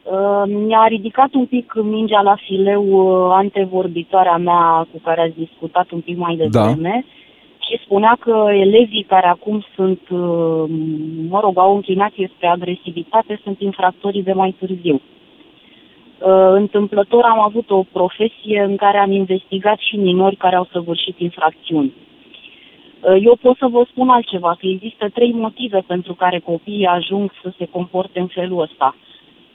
Uh, mi-a ridicat un pic mingea la fileu uh, antevorbitoarea mea cu care ați discutat un pic mai Da. devreme și spunea că elevii care acum sunt, uh, mă rog, au o înclinație spre agresivitate sunt infractorii de mai târziu. Uh, Întâmplător am avut o profesie în care am investigat și minori care au săvârșit infracțiuni. Uh, Eu pot să vă spun altceva, că există trei motive pentru care copiii ajung să se comporte în felul ăsta.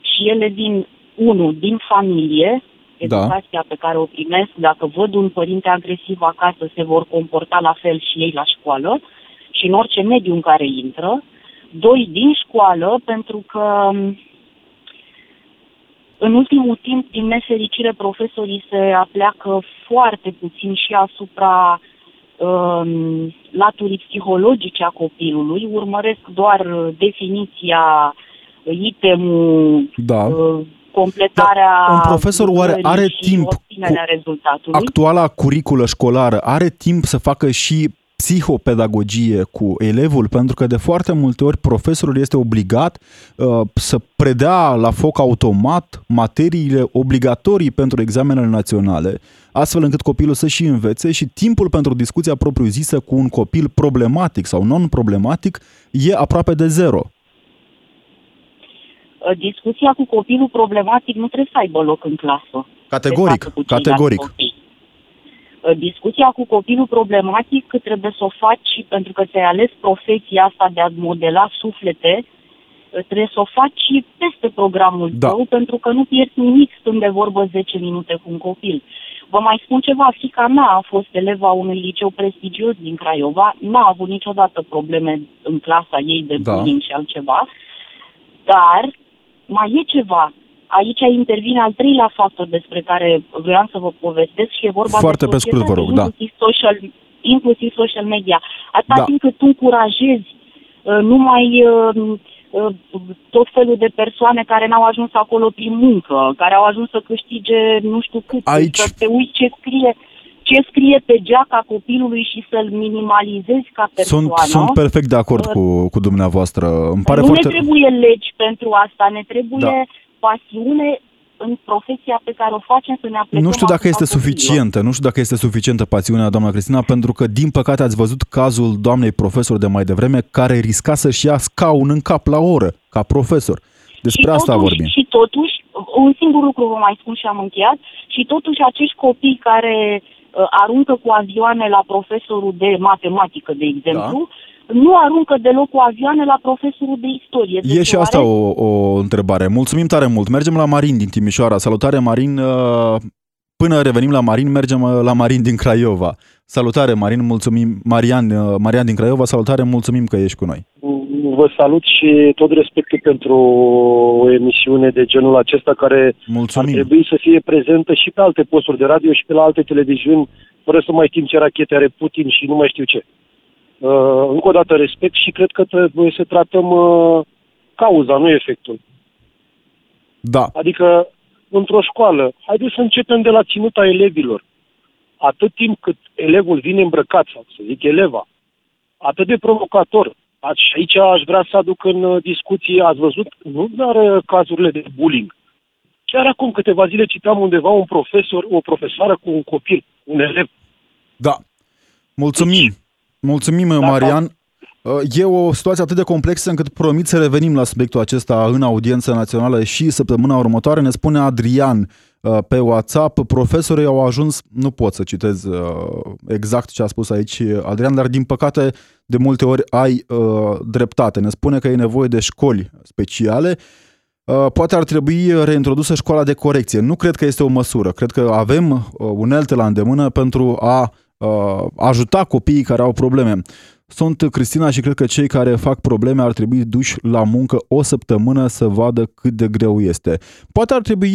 Și ele din, unu, din familie, educația pe care o primesc, dacă văd un părinte agresiv acasă, se vor comporta la fel și ei la școală și în orice mediu în care intră. Doi, din școală, pentru că m, în ultimul timp, din nefericire, profesorii se apleacă foarte puțin și asupra um, laturii psihologice a copilului, urmăresc doar uh, definiția, uh, itemul, Da. uh, completarea Dar un profesor oare lucrării are și timp obținerea rezultatului. Actuala curiculă școlară are timp să facă și psihopedagogie cu elevul, pentru că de foarte multe ori profesorul este obligat uh, să predea la foc automat materiile obligatorii pentru examenele naționale, astfel încât copilul să și învețe și timpul pentru discuția propriu-zisă cu un copil problematic sau non-problematic e aproape de zero. Uh, Discuția cu copilul problematic nu trebuie să aibă loc în clasă. Categoric, De fapt, cu ceilalți categoric. copii. Uh, Discuția cu copilul problematic trebuie să o faci și pentru că ți-ai ales profesia asta de a modela suflete, uh, trebuie să o faci și peste programul Da. tău, pentru că nu pierzi nimic stând de vorbă 10 minute cu un copil. Vă mai spun ceva, fica mea a fost eleva unui liceu prestigios din Craiova, n-a avut niciodată probleme în clasa ei de Da. bullying și altceva, dar mai e ceva. Aici intervine al treilea factor despre care vreau să vă povestesc și e vorba Foarte de pe scurt, vă rog, societate, da. inclusiv social, inclusiv social media. Atâta Da. timp cât tu încurajezi uh, numai uh, uh, tot felul de persoane care n-au ajuns acolo prin muncă, care au ajuns să câștige nu știu cât, Aici- să te uiți ce scrie ce scrie pe geaca copilului și să-l minimalizezi ca Sunt, persoană. sunt perfect de acord cu, cu dumneavoastră. Îmi pare nu foarte... ne trebuie legi pentru asta, ne trebuie Da. Pasiune în profesia pe care o facem să ne aplicăm Nu știu dacă este asupra copiilor. suficientă, nu știu dacă este suficientă pasiunea doamna Cristina, pentru că, din păcate, ați văzut cazul doamnei profesor de mai devreme, care risca să-și ia scaun în cap la oră, ca profesor. Despre și asta totuși, vorbim. Și totuși, un singur lucru vă mai spun și am încheiat, și totuși acești copii care uh, aruncă cu avioane la profesorul de matematică, de exemplu, nu aruncă deloc cu avioane la profesorul de istorie. Deci E și oare- asta o, o întrebare. Mulțumim tare mult. Mergem la Marin din Timișoara. Salutare, Marin. Uh, Până revenim la Marin, mergem uh, la Marin din Craiova. Salutare, Marin, mulțumim. Marian, uh, Marian din Craiova, salutare, mulțumim că ești cu noi. Vă salut și tot respectul pentru o emisiune de genul acesta care Mulțumim. ar trebui să fie prezentă și pe alte posturi de radio și pe la alte televiziuni, fără să mai știm ce rachete are Putin și nu mai știu ce. Uh, încă o dată respect și cred că trebuie să tratăm uh, cauza, nu efectul. Da. Adică, într-o școală, haideți să începem de la ținuta elevilor. Atât timp cât elevul vine îmbrăcat, sau să zic eleva, atât de provocator. A- Și aici aș vrea să aduc în uh, discuție, ați văzut, nu doar uh, cazurile de bullying. Chiar acum câteva zile citeam undeva un profesor, o profesoară cu un copil, un elev. Da. Mulțumim. Mulțumim, Marian. Uh, E o situație atât de complexă încât promit să revenim la subiectul acesta în audiență națională și săptămâna următoare. Ne spune Adrian uh, pe WhatsApp, profesorii au ajuns, nu pot să citez uh, exact ce a spus aici Adrian, dar din păcate de multe ori ai uh, dreptate. Ne spune că e nevoie de școli speciale. Uh, Poate ar trebui reintrodusă școala de corecție. Nu cred că este o măsură. Cred că avem uh, unelte la îndemână pentru a uh, ajuta copiii care au probleme. Sunt Cristina și cred că cei care fac probleme ar trebui duși la muncă o săptămână să vadă cât de greu este. Poate ar trebui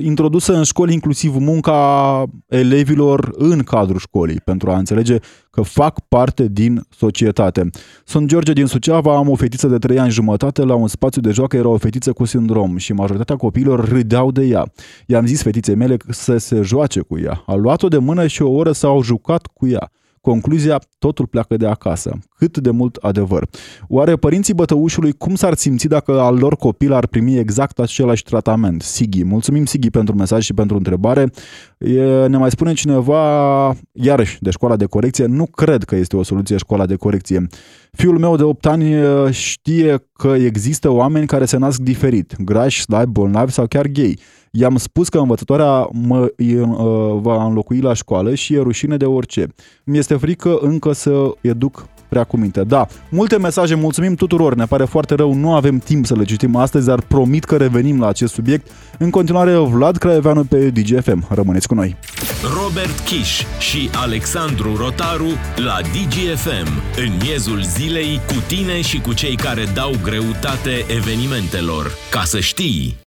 introdusă în școli inclusiv munca elevilor în cadrul școlii pentru a înțelege că fac parte din societate. Sunt George din Suceava, am o fetiță de 3 ani jumătate, la un spațiu de joacă era o fetiță cu sindrom și majoritatea copiilor râdeau de ea. I-am zis fetiței mele să se joace cu ea. A luat-o de mână și o oră s-au jucat cu ea. Concluzia, totul pleacă de acasă. Cât de mult adevăr. Oare părinții bătăușului cum s-ar simți dacă al lor copil ar primi exact același tratament? Sigi, mulțumim Sigi pentru mesaj și pentru întrebare. E, ne mai spune cineva, iarăși, de școala de corecție, nu cred că este o soluție școala de corecție. Fiul meu de 8 ani știe că există oameni care se nasc diferit, grași, slabi, bolnavi sau chiar gay. I-am spus că învățătoarea mă uh, va înlocui la școală și e rușine de orice. Mi este frică încă să educ prea cu minte. Da, multe mesaje, mulțumim tuturor, ne pare foarte rău, nu avem timp să le citim astăzi, dar promit că revenim la acest subiect. În continuare, Vlad Craieveanu pe DGFM. Rămâneți cu noi! Robert Kiș și Alexandru Rotaru la DGFM, în miezul zilei, cu tine și cu cei care dau greutate evenimentelor. Ca să știi!